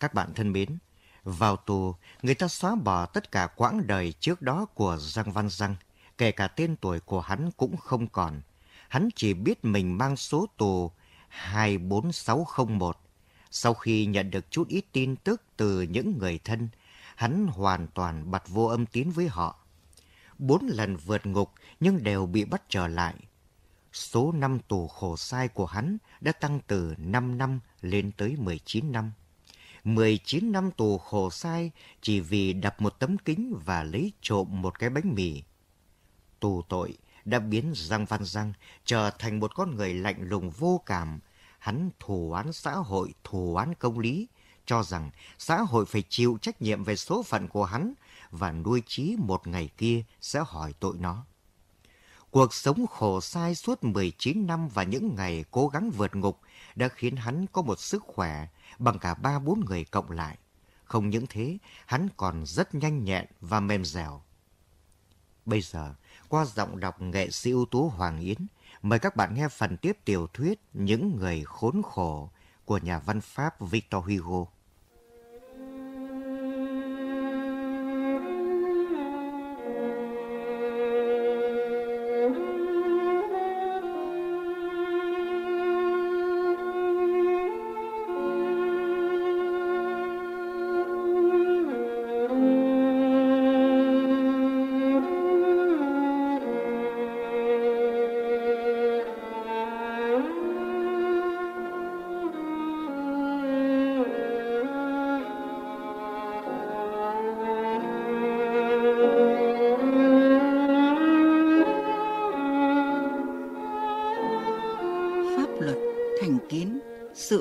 Các bạn thân mến, vào tù, người ta xóa bỏ tất cả quãng đời trước đó của Giang Văn Giang, kể cả tên tuổi của hắn cũng không còn. Hắn chỉ biết mình mang số tù 24601. Sau khi nhận được chút ít tin tức từ những người thân, hắn hoàn toàn bật vô âm tín với họ. Bốn lần vượt ngục nhưng đều bị bắt trở lại. Số năm tù khổ sai của hắn đã tăng từ 5 năm lên tới 19 năm. 19 năm tù khổ sai chỉ vì đập một tấm kính và lấy trộm một cái bánh mì. Tù tội đã biến Giang Văn Giang trở thành một con người lạnh lùng vô cảm. Hắn thù oán xã hội, thù oán công lý, cho rằng xã hội phải chịu trách nhiệm về số phận của hắn và nuôi trí một ngày kia sẽ hỏi tội nó. Cuộc sống khổ sai suốt 19 năm và những ngày cố gắng vượt ngục đã khiến hắn có một sức khỏe bằng cả ba bốn người cộng lại. Không những thế, hắn còn rất nhanh nhẹn và mềm dẻo. Bây giờ, qua giọng đọc nghệ sĩ ưu tú Hoàng Yến, mời các bạn nghe phần tiếp tiểu thuyết Những người khốn khổ của nhà văn Pháp Victor Hugo.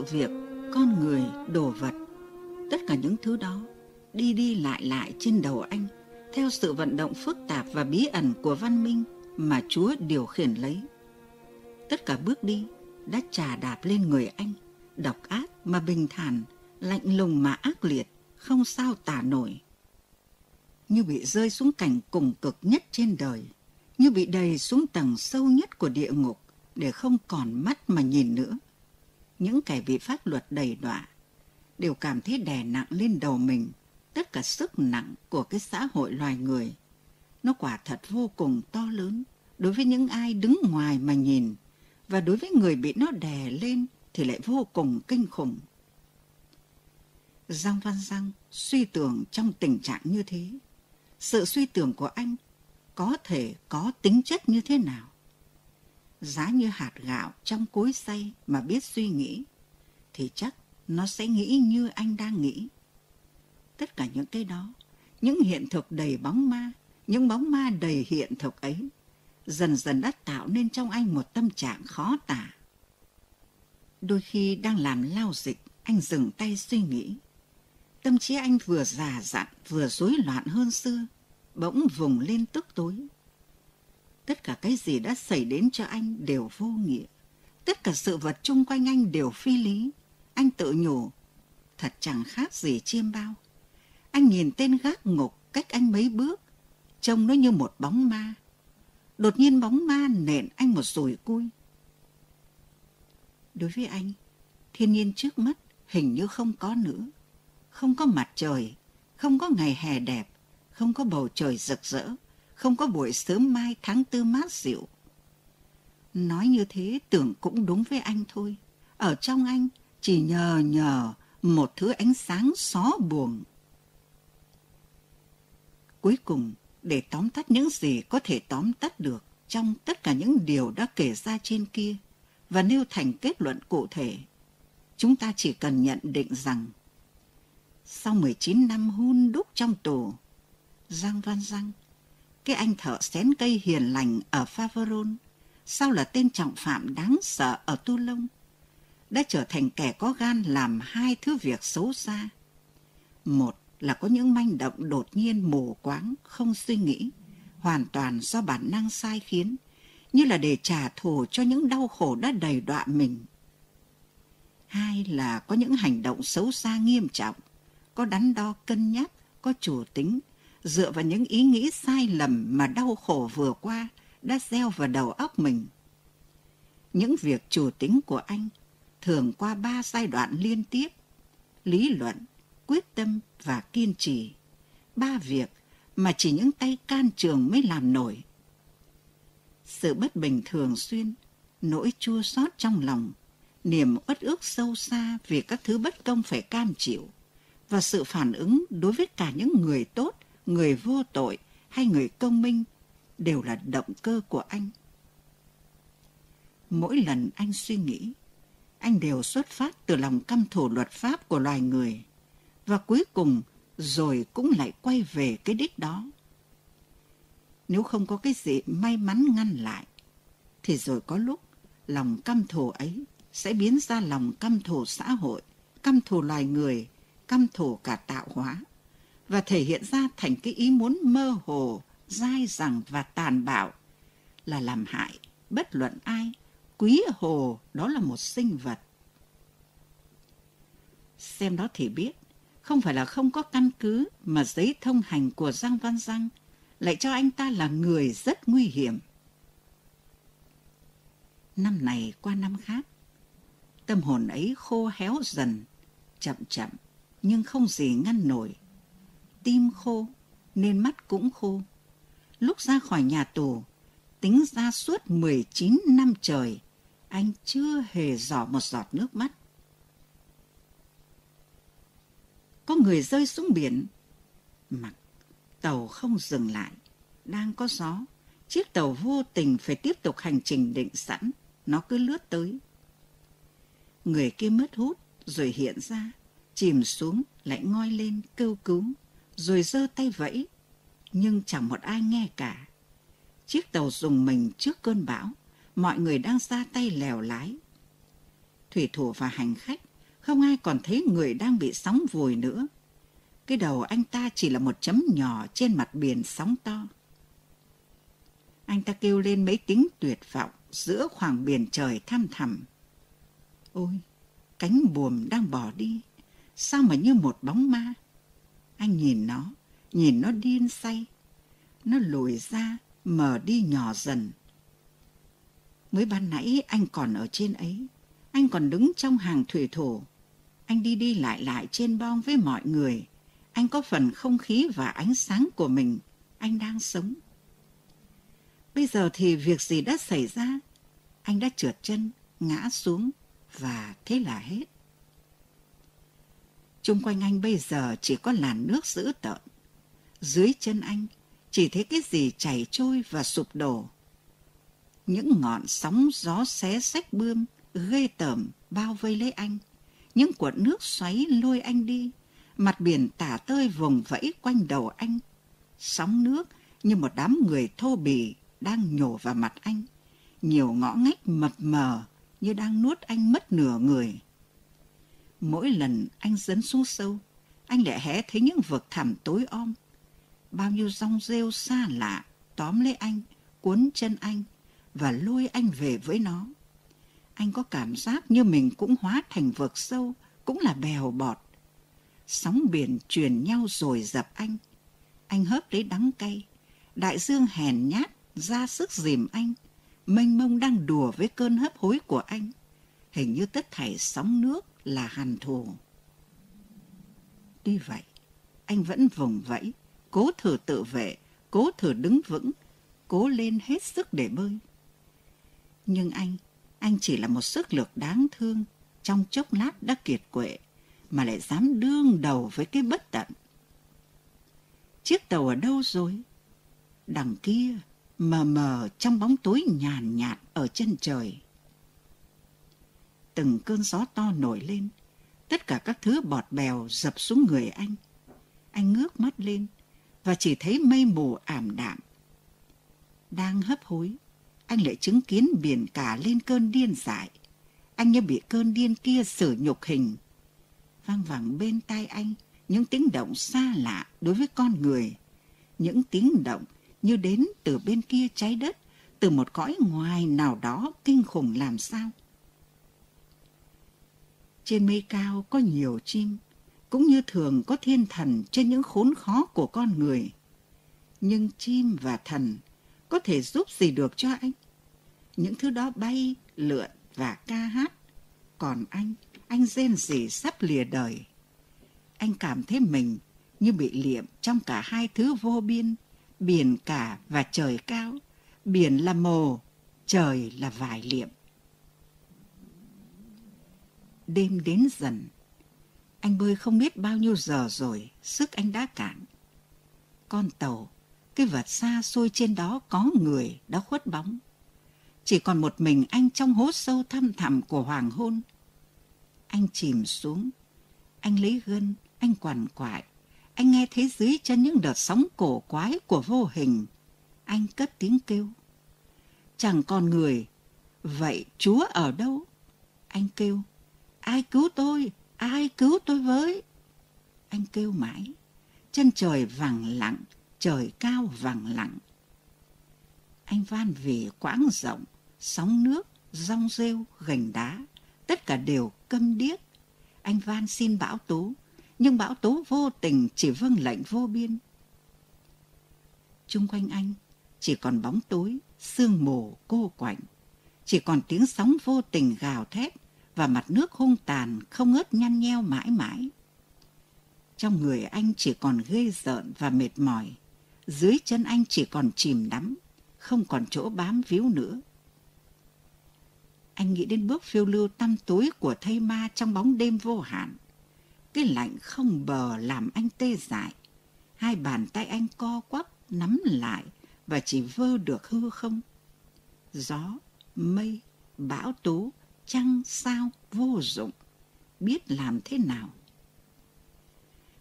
Sự việc, con người, đồ vật. Tất cả những thứ đó đi đi lại lại trên đầu anh theo sự vận động phức tạp và bí ẩn của văn minh mà Chúa điều khiển lấy. Tất cả bước đi đã trà đạp lên người anh, độc ác mà bình thản, lạnh lùng mà ác liệt, không sao tả nổi. Như bị rơi xuống cảnh cùng cực nhất trên đời, như bị đầy xuống tầng sâu nhất của địa ngục để không còn mắt mà nhìn nữa những kẻ bị pháp luật đầy đọa đều cảm thấy đè nặng lên đầu mình, tất cả sức nặng của cái xã hội loài người. Nó quả thật vô cùng to lớn, đối với những ai đứng ngoài mà nhìn và đối với người bị nó đè lên thì lại vô cùng kinh khủng. Giang Văn Giang suy tưởng trong tình trạng như thế. Sự suy tưởng của anh có thể có tính chất như thế nào? Giá như hạt gạo trong cối xay mà biết suy nghĩ, thì chắc nó sẽ nghĩ như anh đang nghĩ. Tất cả những cái đó, những hiện thực đầy bóng ma, những bóng ma đầy hiện thực ấy, dần dần đã tạo nên trong anh một tâm trạng khó tả. Đôi khi đang làm lao dịch, anh dừng tay suy nghĩ. Tâm trí anh vừa già dặn, vừa rối loạn hơn xưa, bỗng vùng lên tức tối Tất cả cái gì đã xảy đến cho anh đều vô nghĩa. Tất cả sự vật chung quanh anh đều phi lý. Anh tự nhủ, thật chẳng khác gì chiêm bao. Anh nhìn tên gác ngục cách anh mấy bước, trông nó như một bóng ma. Đột nhiên bóng ma nện anh một rùi cui. Đối với anh, thiên nhiên trước mắt hình như không có nữa. Không có mặt trời, không có ngày hè đẹp, không có bầu trời rực rỡ không có buổi sớm mai tháng tư mát dịu. Nói như thế tưởng cũng đúng với anh thôi. Ở trong anh chỉ nhờ nhờ một thứ ánh sáng xó buồn. Cuối cùng, để tóm tắt những gì có thể tóm tắt được trong tất cả những điều đã kể ra trên kia và nêu thành kết luận cụ thể, chúng ta chỉ cần nhận định rằng sau 19 năm hun đúc trong tù, Giang Văn Giang cái anh thợ xén cây hiền lành ở Faveron, sao là tên trọng phạm đáng sợ ở Toulon, đã trở thành kẻ có gan làm hai thứ việc xấu xa. Một là có những manh động đột nhiên mù quáng, không suy nghĩ, hoàn toàn do bản năng sai khiến, như là để trả thù cho những đau khổ đã đầy đọa mình. Hai là có những hành động xấu xa nghiêm trọng, có đắn đo cân nhắc, có chủ tính, dựa vào những ý nghĩ sai lầm mà đau khổ vừa qua đã gieo vào đầu óc mình. Những việc chủ tính của anh thường qua ba giai đoạn liên tiếp, lý luận, quyết tâm và kiên trì. Ba việc mà chỉ những tay can trường mới làm nổi. Sự bất bình thường xuyên, nỗi chua xót trong lòng, niềm uất ước sâu xa vì các thứ bất công phải cam chịu và sự phản ứng đối với cả những người tốt, người vô tội hay người công minh đều là động cơ của anh. Mỗi lần anh suy nghĩ, anh đều xuất phát từ lòng căm thù luật pháp của loài người và cuối cùng rồi cũng lại quay về cái đích đó. Nếu không có cái gì may mắn ngăn lại, thì rồi có lúc lòng căm thù ấy sẽ biến ra lòng căm thù xã hội, căm thù loài người, căm thù cả tạo hóa và thể hiện ra thành cái ý muốn mơ hồ, dai dẳng và tàn bạo là làm hại bất luận ai, quý hồ đó là một sinh vật. Xem đó thì biết, không phải là không có căn cứ mà giấy thông hành của Giang Văn Giang lại cho anh ta là người rất nguy hiểm. Năm này qua năm khác, tâm hồn ấy khô héo dần, chậm chậm, nhưng không gì ngăn nổi. Tim khô, nên mắt cũng khô. Lúc ra khỏi nhà tù, tính ra suốt 19 năm trời, anh chưa hề giỏ một giọt nước mắt. Có người rơi xuống biển, mặc tàu không dừng lại, đang có gió. Chiếc tàu vô tình phải tiếp tục hành trình định sẵn, nó cứ lướt tới. Người kia mất hút, rồi hiện ra, chìm xuống, lại ngoi lên, kêu cứu, rồi giơ tay vẫy. Nhưng chẳng một ai nghe cả. Chiếc tàu dùng mình trước cơn bão, mọi người đang ra tay lèo lái. Thủy thủ và hành khách, không ai còn thấy người đang bị sóng vùi nữa. Cái đầu anh ta chỉ là một chấm nhỏ trên mặt biển sóng to. Anh ta kêu lên mấy tiếng tuyệt vọng giữa khoảng biển trời thăm thẳm. Ôi, cánh buồm đang bỏ đi, sao mà như một bóng ma. Anh nhìn nó, nhìn nó điên say. Nó lùi ra, mở đi nhỏ dần. Mới ban nãy anh còn ở trên ấy, anh còn đứng trong hàng thủy thủ. Anh đi đi lại lại trên bong với mọi người. Anh có phần không khí và ánh sáng của mình. Anh đang sống. Bây giờ thì việc gì đã xảy ra? Anh đã trượt chân, ngã xuống và thế là hết. Trung quanh anh bây giờ chỉ có làn nước dữ tợn. Dưới chân anh chỉ thấy cái gì chảy trôi và sụp đổ. Những ngọn sóng gió xé sách bươm, ghê tởm bao vây lấy anh. Những cuộn nước xoáy lôi anh đi. Mặt biển tả tơi vùng vẫy quanh đầu anh. Sóng nước như một đám người thô bỉ đang nhổ vào mặt anh. Nhiều ngõ ngách mập mờ như đang nuốt anh mất nửa người. Mỗi lần anh dấn xuống sâu, anh lại hé thấy những vực thẳm tối om. Bao nhiêu rong rêu xa lạ tóm lấy anh, cuốn chân anh và lôi anh về với nó. Anh có cảm giác như mình cũng hóa thành vực sâu, cũng là bèo bọt. Sóng biển truyền nhau rồi dập anh. Anh hớp lấy đắng cay. Đại dương hèn nhát, ra sức dìm anh. Mênh mông đang đùa với cơn hấp hối của anh. Hình như tất thảy sóng nước là hàn thù. Tuy vậy, anh vẫn vùng vẫy, cố thử tự vệ, cố thử đứng vững, cố lên hết sức để bơi. Nhưng anh, anh chỉ là một sức lực đáng thương, trong chốc lát đã kiệt quệ, mà lại dám đương đầu với cái bất tận. Chiếc tàu ở đâu rồi? Đằng kia, mờ mờ trong bóng tối nhàn nhạt ở chân trời từng cơn gió to nổi lên. Tất cả các thứ bọt bèo dập xuống người anh. Anh ngước mắt lên và chỉ thấy mây mù ảm đạm. Đang hấp hối, anh lại chứng kiến biển cả lên cơn điên dại. Anh như bị cơn điên kia sử nhục hình. Vang vẳng bên tai anh những tiếng động xa lạ đối với con người. Những tiếng động như đến từ bên kia trái đất, từ một cõi ngoài nào đó kinh khủng làm sao. Trên mây cao có nhiều chim, cũng như thường có thiên thần trên những khốn khó của con người. Nhưng chim và thần có thể giúp gì được cho anh? Những thứ đó bay, lượn và ca hát. Còn anh, anh rên rỉ sắp lìa đời. anh cảm thấy mình như bị liệm trong cả hai thứ vô biên, biển cả và trời cao. Biển là mồ, trời là vải liệm. Đêm đến dần, anh bơi không biết bao nhiêu giờ rồi, sức anh đã cạn. Con tàu, cái vật xa xôi trên đó có người đã khuất bóng. Chỉ còn một mình anh trong hố sâu thăm thẳm của hoàng hôn. Anh chìm xuống, anh lấy gân, anh quằn quại. Anh nghe thấy dưới chân những đợt sóng cổ quái của vô hình. Anh cất tiếng kêu. Chẳng còn người. Vậy Chúa ở đâu? Anh kêu. Ai cứu tôi? Ai cứu tôi với? Anh kêu mãi. Chân trời vàng lặng, trời cao vàng lặng. Anh van vì quãng rộng, sóng nước, rong rêu, gành đá, tất cả đều câm điếc. Anh van xin bão tố, nhưng bão tố vô tình chỉ vâng lệnh vô biên. Trung quanh anh chỉ còn bóng tối, sương mù cô quạnh, chỉ còn tiếng sóng vô tình gào thét và mặt nước hung tàn không ngớt nhăn nheo mãi mãi. Trong người anh chỉ còn ghê rợn và mệt mỏi, dưới chân anh chỉ còn chìm đắm, không còn chỗ bám víu nữa. Anh nghĩ đến bước phiêu lưu tăm tối của thây ma trong bóng đêm vô hạn. Cái lạnh không bờ làm anh tê dại. Hai bàn tay anh co quắp, nắm lại và chỉ vơ được hư không. Gió, mây, bão tố, trăng sao vô dụng. Biết làm thế nào?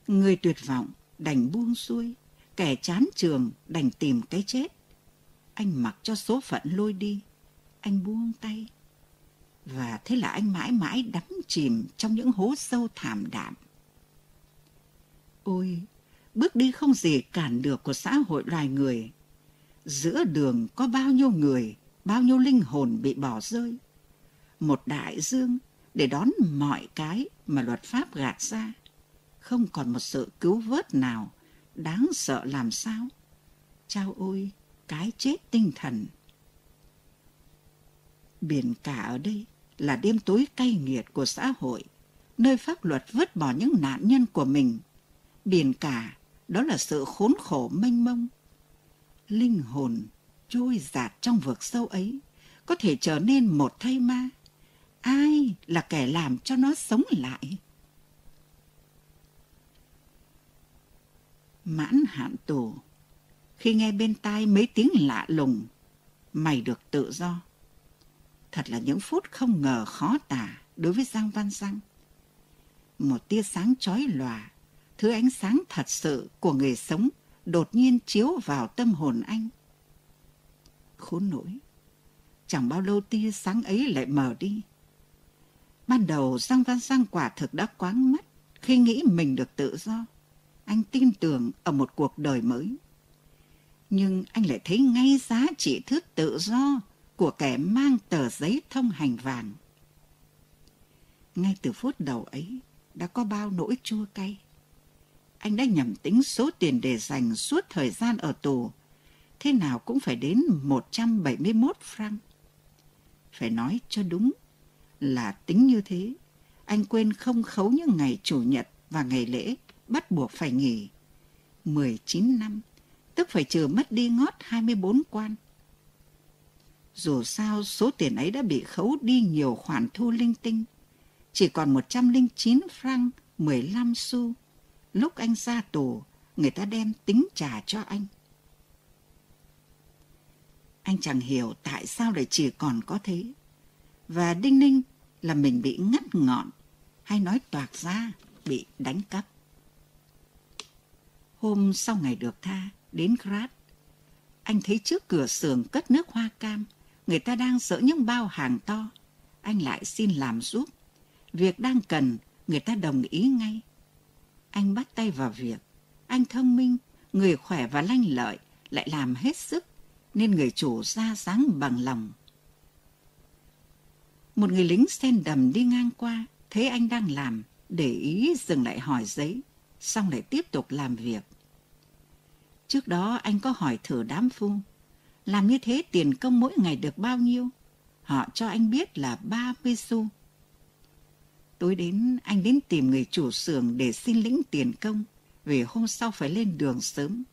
Người tuyệt vọng đành buông xuôi, kẻ chán trường đành tìm cái chết. Anh mặc cho số phận lôi đi, anh buông tay. Và thế là anh mãi mãi đắm chìm trong những hố sâu thảm đạm. Ôi, bước đi không gì cản được của xã hội loài người. Giữa đường có bao nhiêu người, bao nhiêu linh hồn bị bỏ rơi. Một đại dương để đón mọi cái mà luật pháp gạt ra. Không còn một sự cứu vớt nào đáng sợ làm sao. Chao ôi, cái chết tinh thần. Biển cả ở đây là đêm tối cay nghiệt của xã hội, nơi pháp luật vứt bỏ những nạn nhân của mình. Biển cả, đó là sự khốn khổ mênh mông. Linh hồn trôi giạt trong vực sâu ấy, có thể trở nên một thây ma. Ai là kẻ làm cho nó sống lại? Mãn hạn tù, khi nghe bên tai mấy tiếng lạ lùng, mày được tự do Thật là những phút không ngờ khó tả đối với Giang Văn Giang. Một tia sáng chói lòa, thứ ánh sáng thật sự của người sống đột nhiên chiếu vào tâm hồn anh. Khốn nổi, chẳng bao lâu tia sáng ấy lại mờ đi. Ban đầu Giang Văn Giang quả thực đã quáng mắt khi nghĩ mình được tự do. Anh tin tưởng ở một cuộc đời mới. Nhưng anh lại thấy ngay giá trị thước tự do của kẻ mang tờ giấy thông hành vàng. Ngay từ phút đầu ấy, đã có bao nỗi chua cay. Anh đã nhầm tính số tiền để dành suốt thời gian ở tù, thế nào cũng phải đến 171 franc. Phải nói cho đúng là tính như thế, anh quên không khấu những ngày chủ nhật và ngày lễ bắt buộc phải nghỉ. 19 năm, tức phải trừ mất đi ngót 24 quan. Dù sao số tiền ấy đã bị khấu đi nhiều khoản thu linh tinh. Chỉ còn 109 franc 15 xu. Lúc anh ra tù, người ta đem tính trả cho anh. Anh chẳng hiểu tại sao lại chỉ còn có thế. Và đinh ninh là mình bị ngắt ngọn, hay nói toạc ra bị đánh cắp. Hôm sau ngày được tha, đến Grat, anh thấy trước cửa xưởng cất nước hoa cam, người ta đang dỡ những bao hàng to. Anh lại xin làm giúp. Việc đang cần, người ta đồng ý ngay. Anh bắt tay vào việc. Anh thông minh, người khỏe và lanh lợi, lại làm hết sức, nên người chủ ra dáng bằng lòng. Một người lính sen đầm đi ngang qua, thấy anh đang làm, để ý dừng lại hỏi giấy, xong lại tiếp tục làm việc. Trước đó anh có hỏi thử đám phu, làm như thế tiền công mỗi ngày được bao nhiêu? Họ cho anh biết là 30 xu. Tối đến anh đến tìm người chủ xưởng để xin lĩnh tiền công vì hôm sau phải lên đường sớm.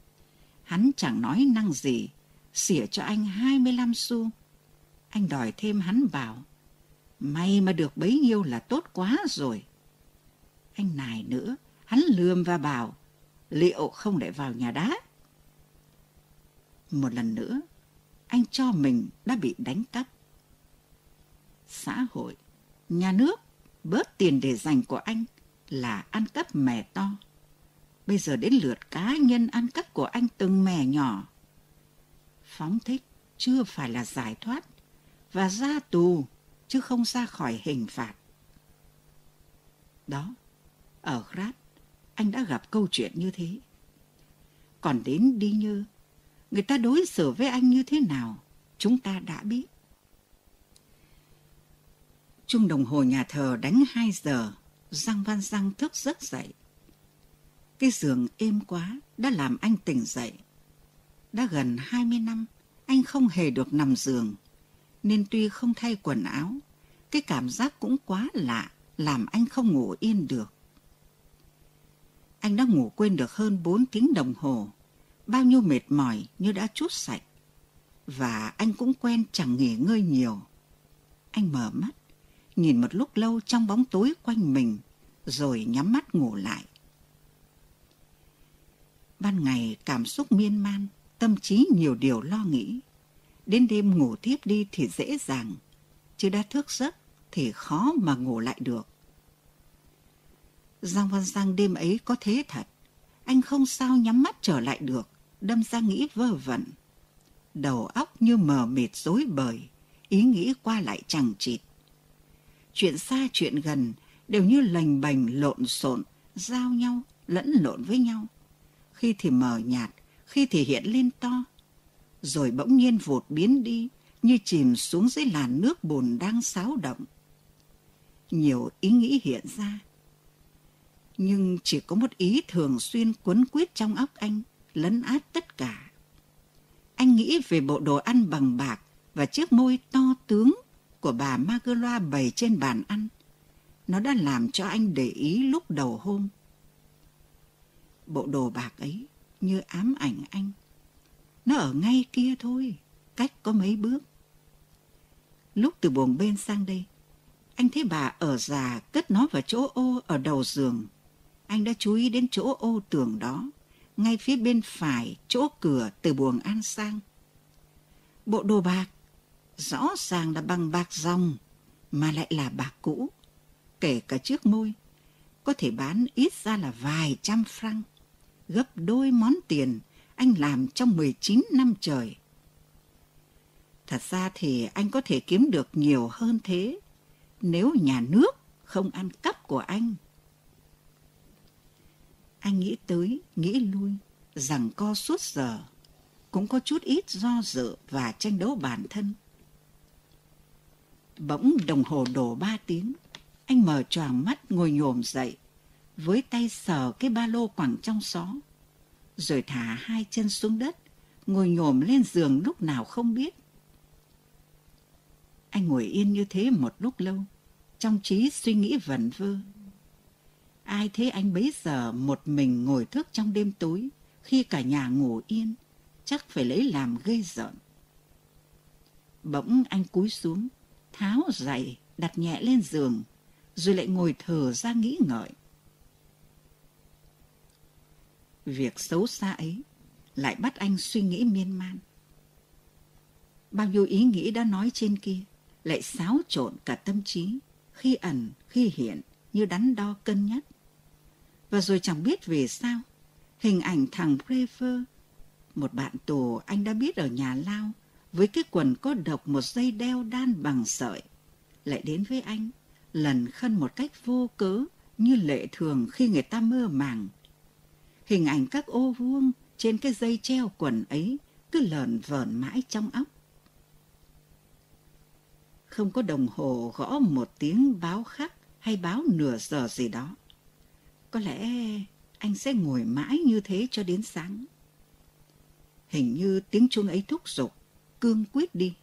Hắn chẳng nói năng gì, xỉa cho anh 25 xu. Anh đòi thêm hắn bảo, may mà được bấy nhiêu là tốt quá rồi. Anh nài nữa, hắn lườm và bảo, liệu không để vào nhà đá. Một lần nữa, anh cho mình đã bị đánh cắp. Xã hội, nhà nước bớt tiền để dành của anh là ăn cắp mè to. Bây giờ đến lượt cá nhân ăn cắp của anh từng mè nhỏ. Phóng thích chưa phải là giải thoát và ra tù chứ không ra khỏi hình phạt. Đó, ở Grab, anh đã gặp câu chuyện như thế. Còn đến đi như, người ta đối xử với anh như thế nào, chúng ta đã biết. Trung đồng hồ nhà thờ đánh 2 giờ, Giang Văn Giang thức giấc dậy. Cái giường êm quá đã làm anh tỉnh dậy. Đã gần 20 năm, anh không hề được nằm giường, nên tuy không thay quần áo, cái cảm giác cũng quá lạ, làm anh không ngủ yên được. Anh đã ngủ quên được hơn 4 tiếng đồng hồ, bao nhiêu mệt mỏi như đã chút sạch. Và anh cũng quen chẳng nghỉ ngơi nhiều. Anh mở mắt, nhìn một lúc lâu trong bóng tối quanh mình, rồi nhắm mắt ngủ lại. Ban ngày cảm xúc miên man, tâm trí nhiều điều lo nghĩ. Đến đêm ngủ tiếp đi thì dễ dàng, chứ đã thức giấc thì khó mà ngủ lại được. Giang Văn Giang đêm ấy có thế thật. Anh không sao nhắm mắt trở lại được, đâm ra nghĩ vơ vẩn. Đầu óc như mờ mịt rối bời, ý nghĩ qua lại chẳng chịt. Chuyện xa chuyện gần đều như lành bành lộn xộn, giao nhau, lẫn lộn với nhau. Khi thì mờ nhạt, khi thì hiện lên to. Rồi bỗng nhiên vụt biến đi, như chìm xuống dưới làn nước bùn đang xáo động. Nhiều ý nghĩ hiện ra, nhưng chỉ có một ý thường xuyên quấn quýt trong óc anh, lấn át tất cả. Anh nghĩ về bộ đồ ăn bằng bạc và chiếc môi to tướng của bà Magloa bày trên bàn ăn. Nó đã làm cho anh để ý lúc đầu hôm. Bộ đồ bạc ấy như ám ảnh anh. Nó ở ngay kia thôi, cách có mấy bước. Lúc từ buồng bên sang đây, anh thấy bà ở già cất nó vào chỗ ô ở đầu giường anh đã chú ý đến chỗ ô tường đó, ngay phía bên phải chỗ cửa từ buồng ăn sang. Bộ đồ bạc, rõ ràng là bằng bạc dòng, mà lại là bạc cũ, kể cả chiếc môi, có thể bán ít ra là vài trăm franc, gấp đôi món tiền anh làm trong 19 năm trời. Thật ra thì anh có thể kiếm được nhiều hơn thế nếu nhà nước không ăn cắp của anh. Anh nghĩ tới, nghĩ lui, rằng co suốt giờ, cũng có chút ít do dự và tranh đấu bản thân. Bỗng đồng hồ đổ ba tiếng, anh mở choàng mắt ngồi nhổm dậy, với tay sờ cái ba lô quẳng trong xó, rồi thả hai chân xuống đất, ngồi nhổm lên giường lúc nào không biết. Anh ngồi yên như thế một lúc lâu, trong trí suy nghĩ vẩn vơ. Ai thế anh bấy giờ một mình ngồi thức trong đêm tối, khi cả nhà ngủ yên, chắc phải lấy làm gây giận. Bỗng anh cúi xuống, tháo giày, đặt nhẹ lên giường, rồi lại ngồi thở ra nghĩ ngợi. Việc xấu xa ấy lại bắt anh suy nghĩ miên man. Bao nhiêu ý nghĩ đã nói trên kia lại xáo trộn cả tâm trí, khi ẩn, khi hiện như đắn đo cân nhắc. Và rồi chẳng biết vì sao, hình ảnh thằng Prefer, một bạn tù anh đã biết ở nhà Lao, với cái quần có độc một dây đeo đan bằng sợi, lại đến với anh, lần khân một cách vô cớ như lệ thường khi người ta mơ màng. Hình ảnh các ô vuông trên cái dây treo quần ấy cứ lờn vờn mãi trong óc. Không có đồng hồ gõ một tiếng báo khắc hay báo nửa giờ gì đó. Có lẽ anh sẽ ngồi mãi như thế cho đến sáng. Hình như tiếng chuông ấy thúc giục, cương quyết đi.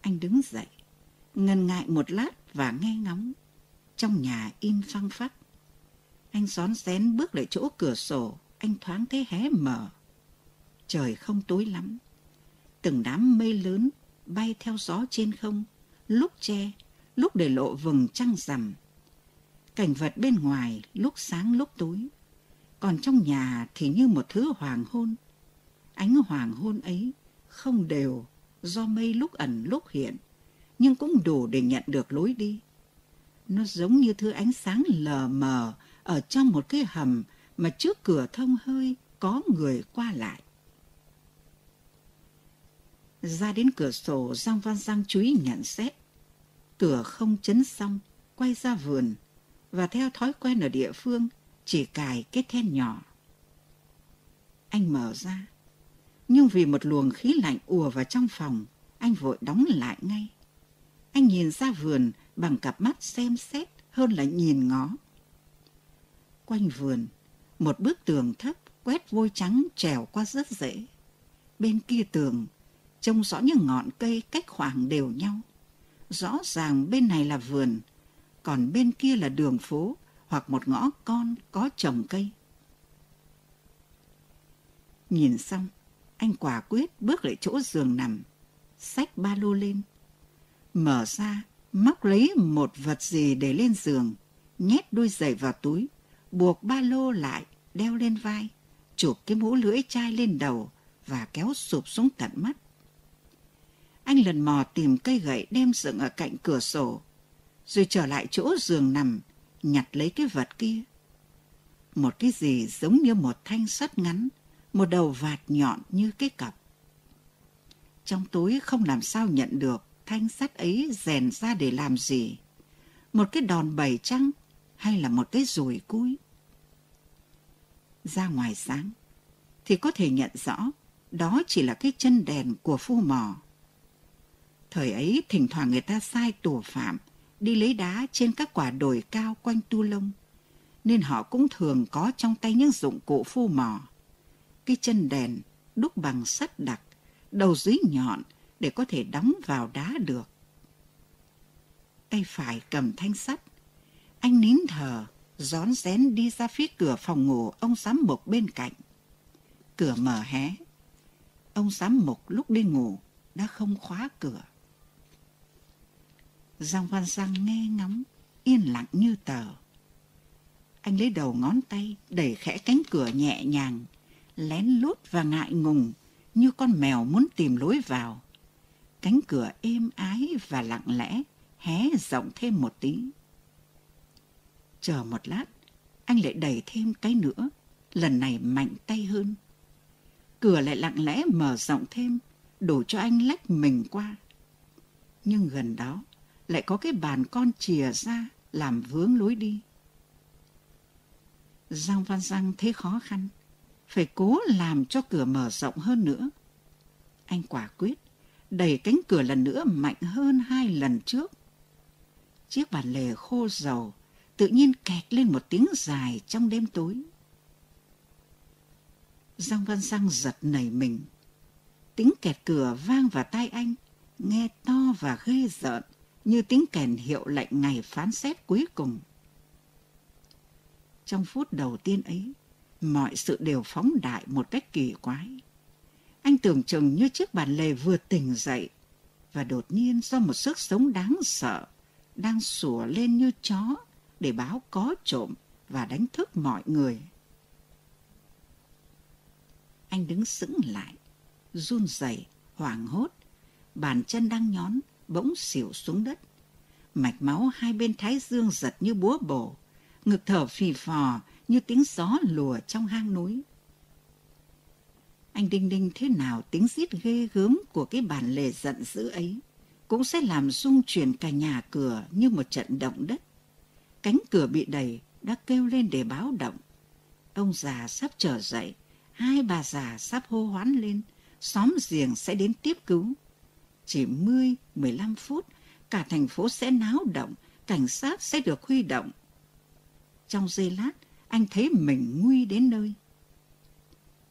Anh đứng dậy, ngần ngại một lát và nghe ngóng. Trong nhà im phăng phắc. Anh xón xén bước lại chỗ cửa sổ, anh thoáng thấy hé mở. Trời không tối lắm. Từng đám mây lớn bay theo gió trên không, lúc che, lúc để lộ vầng trăng rằm. Cảnh vật bên ngoài lúc sáng lúc tối, còn trong nhà thì như một thứ hoàng hôn. Ánh hoàng hôn ấy không đều do mây lúc ẩn lúc hiện, nhưng cũng đủ để nhận được lối đi. Nó giống như thứ ánh sáng lờ mờ ở trong một cái hầm mà trước cửa thông hơi có người qua lại. Ra đến cửa sổ, Giang Văn Giang chú ý nhận xét. Cửa không chấn xong, quay ra vườn, và theo thói quen ở địa phương, chỉ cài cái then nhỏ. Anh mở ra, nhưng vì một luồng khí lạnh ùa vào trong phòng, anh vội đóng lại ngay. Anh nhìn ra vườn bằng cặp mắt xem xét hơn là nhìn ngó. Quanh vườn, một bức tường thấp quét vôi trắng trèo qua rất dễ. Bên kia tường, trông rõ những ngọn cây cách khoảng đều nhau. Rõ ràng bên này là vườn, còn bên kia là đường phố hoặc một ngõ con có trồng cây. Nhìn xong, anh quả quyết bước lại chỗ giường nằm, xách ba lô lên. Mở ra, móc lấy một vật gì để lên giường, nhét đôi giày vào túi, buộc ba lô lại, đeo lên vai, chụp cái mũ lưỡi chai lên đầu và kéo sụp xuống tận mắt. Anh lần mò tìm cây gậy đem dựng ở cạnh cửa sổ, rồi trở lại chỗ giường nằm, nhặt lấy cái vật kia. Một cái gì giống như một thanh sắt ngắn, một đầu vạt nhọn như cái cặp. Trong tối không làm sao nhận được thanh sắt ấy rèn ra để làm gì. Một cái đòn bẩy trăng hay là một cái rùi cui. Ra ngoài sáng thì có thể nhận rõ đó chỉ là cái chân đèn của phu mò. Thời ấy thỉnh thoảng người ta sai tù phạm đi lấy đá trên các quả đồi cao quanh tu lông, nên họ cũng thường có trong tay những dụng cụ phu mò. Cái chân đèn đúc bằng sắt đặc, đầu dưới nhọn để có thể đóng vào đá được. Tay phải cầm thanh sắt, anh nín thở, rón rén đi ra phía cửa phòng ngủ ông giám mục bên cạnh. Cửa mở hé. Ông giám mục lúc đi ngủ đã không khóa cửa. Giang Văn Giang nghe ngóng, yên lặng như tờ. Anh lấy đầu ngón tay, đẩy khẽ cánh cửa nhẹ nhàng, lén lút và ngại ngùng, như con mèo muốn tìm lối vào. Cánh cửa êm ái và lặng lẽ, hé rộng thêm một tí. Chờ một lát, anh lại đẩy thêm cái nữa, lần này mạnh tay hơn. Cửa lại lặng lẽ mở rộng thêm, đủ cho anh lách mình qua. Nhưng gần đó, lại có cái bàn con chìa ra làm vướng lối đi. Giang Văn Giang thấy khó khăn, phải cố làm cho cửa mở rộng hơn nữa. Anh quả quyết, đẩy cánh cửa lần nữa mạnh hơn hai lần trước. Chiếc bàn lề khô dầu tự nhiên kẹt lên một tiếng dài trong đêm tối. Giang Văn Giang giật nảy mình. Tiếng kẹt cửa vang vào tai anh, nghe to và ghê rợn như tiếng kèn hiệu lệnh ngày phán xét cuối cùng. Trong phút đầu tiên ấy, mọi sự đều phóng đại một cách kỳ quái. Anh tưởng chừng như chiếc bàn lề vừa tỉnh dậy và đột nhiên do một sức sống đáng sợ đang sủa lên như chó để báo có trộm và đánh thức mọi người. Anh đứng sững lại, run rẩy, hoảng hốt, bàn chân đang nhón, bỗng xỉu xuống đất. Mạch máu hai bên thái dương giật như búa bổ, ngực thở phì phò như tiếng gió lùa trong hang núi. Anh Đinh Đinh thế nào tiếng rít ghê gớm của cái bản lề giận dữ ấy cũng sẽ làm rung chuyển cả nhà cửa như một trận động đất. Cánh cửa bị đẩy đã kêu lên để báo động. Ông già sắp trở dậy, hai bà già sắp hô hoán lên, xóm giềng sẽ đến tiếp cứu. Chỉ 10, 15 phút, cả thành phố sẽ náo động, cảnh sát sẽ được huy động. Trong giây lát, anh thấy mình nguy đến nơi.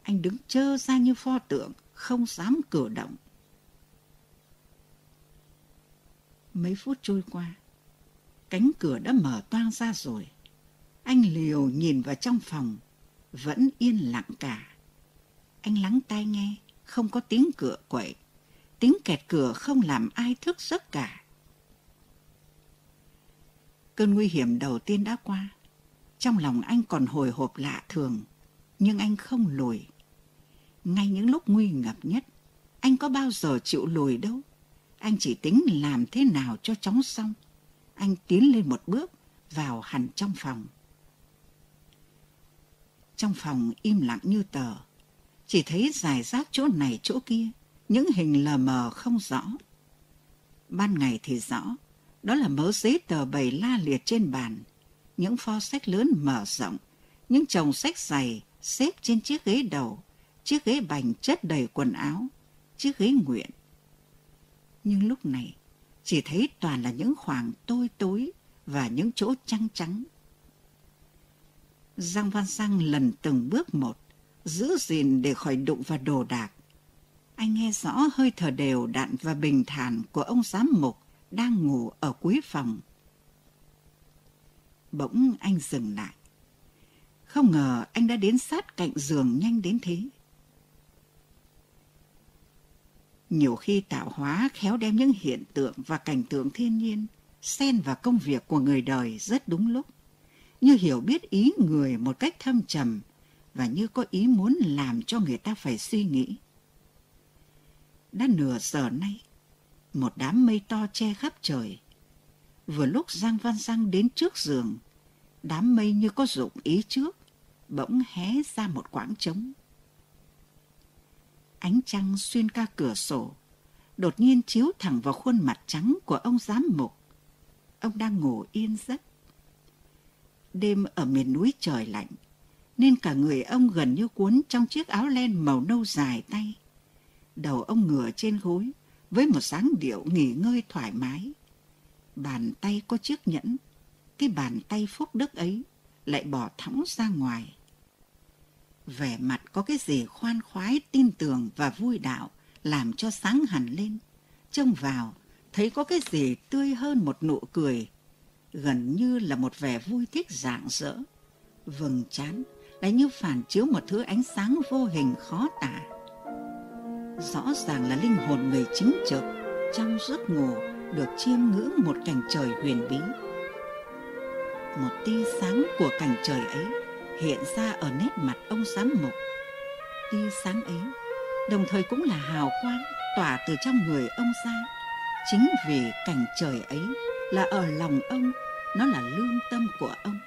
Anh đứng trơ ra như pho tượng, không dám cử động. Mấy phút trôi qua, Cánh cửa đã mở toang ra rồi. Anh liều nhìn vào trong phòng, vẫn yên lặng cả. Anh lắng tai nghe, không có tiếng cửa quậy. Tiếng kẹt cửa không làm ai thức giấc cả. Cơn nguy hiểm đầu tiên đã qua. Trong lòng anh còn hồi hộp lạ thường, nhưng anh không lùi. Ngay những lúc nguy ngập nhất, anh có bao giờ chịu lùi đâu. Anh chỉ tính làm thế nào cho chóng xong. Anh tiến lên một bước, vào hẳn trong phòng. Trong phòng im lặng như tờ, chỉ thấy dài rác chỗ này chỗ kia, những hình lờ mờ không rõ. Ban ngày thì rõ, đó là mớ giấy tờ bày la liệt trên bàn, những pho sách lớn mở rộng, những chồng sách dày xếp trên chiếc ghế đầu, chiếc ghế bành chất đầy quần áo, chiếc ghế nguyện. Nhưng lúc này, chỉ thấy toàn là những khoảng tối tối và những chỗ trắng trắng. Giang Văn Sang lần từng bước một, giữ gìn để khỏi đụng vào đồ đạc. Anh nghe rõ hơi thở đều đặn và bình thản của ông giám mục đang ngủ ở cuối phòng. Bỗng anh dừng lại. Không ngờ anh đã đến sát cạnh giường nhanh đến thế. Nhiều khi tạo hóa khéo đem những hiện tượng và cảnh tượng thiên nhiên xen vào công việc của người đời rất đúng lúc, như hiểu biết ý người một cách thâm trầm và như có ý muốn làm cho người ta phải suy nghĩ. Đã nửa giờ nay, một đám mây to che khắp trời. Vừa lúc Giang Văn Giang đến trước giường, đám mây như có dụng ý trước, bỗng hé ra một quãng trống. Ánh trăng xuyên qua cửa sổ, đột nhiên chiếu thẳng vào khuôn mặt trắng của ông giám mục. Ông đang ngủ yên giấc. Đêm ở miền núi trời lạnh, nên cả người ông gần như cuốn trong chiếc áo len màu nâu dài tay. Đầu ông ngửa trên gối, với một dáng điệu nghỉ ngơi thoải mái. Bàn tay có chiếc nhẫn, cái bàn tay phúc đức ấy lại bỏ thõng ra ngoài. Vẻ mặt có cái gì khoan khoái, tin tưởng và vui đạo làm cho sáng hẳn lên. Trông vào, thấy có cái gì tươi hơn một nụ cười, gần như là một vẻ vui thích rạng rỡ. Vầng trán lại như phản chiếu một thứ ánh sáng vô hình khó tả rõ ràng là linh hồn người chính trực trong giấc ngủ được chiêm ngưỡng một cảnh trời huyền bí. Một tia sáng của cảnh trời ấy hiện ra ở nét mặt ông giám mục. Tia sáng ấy đồng thời cũng là hào quang tỏa từ trong người ông ra. Chính vì cảnh trời ấy là ở lòng ông, nó là lương tâm của ông.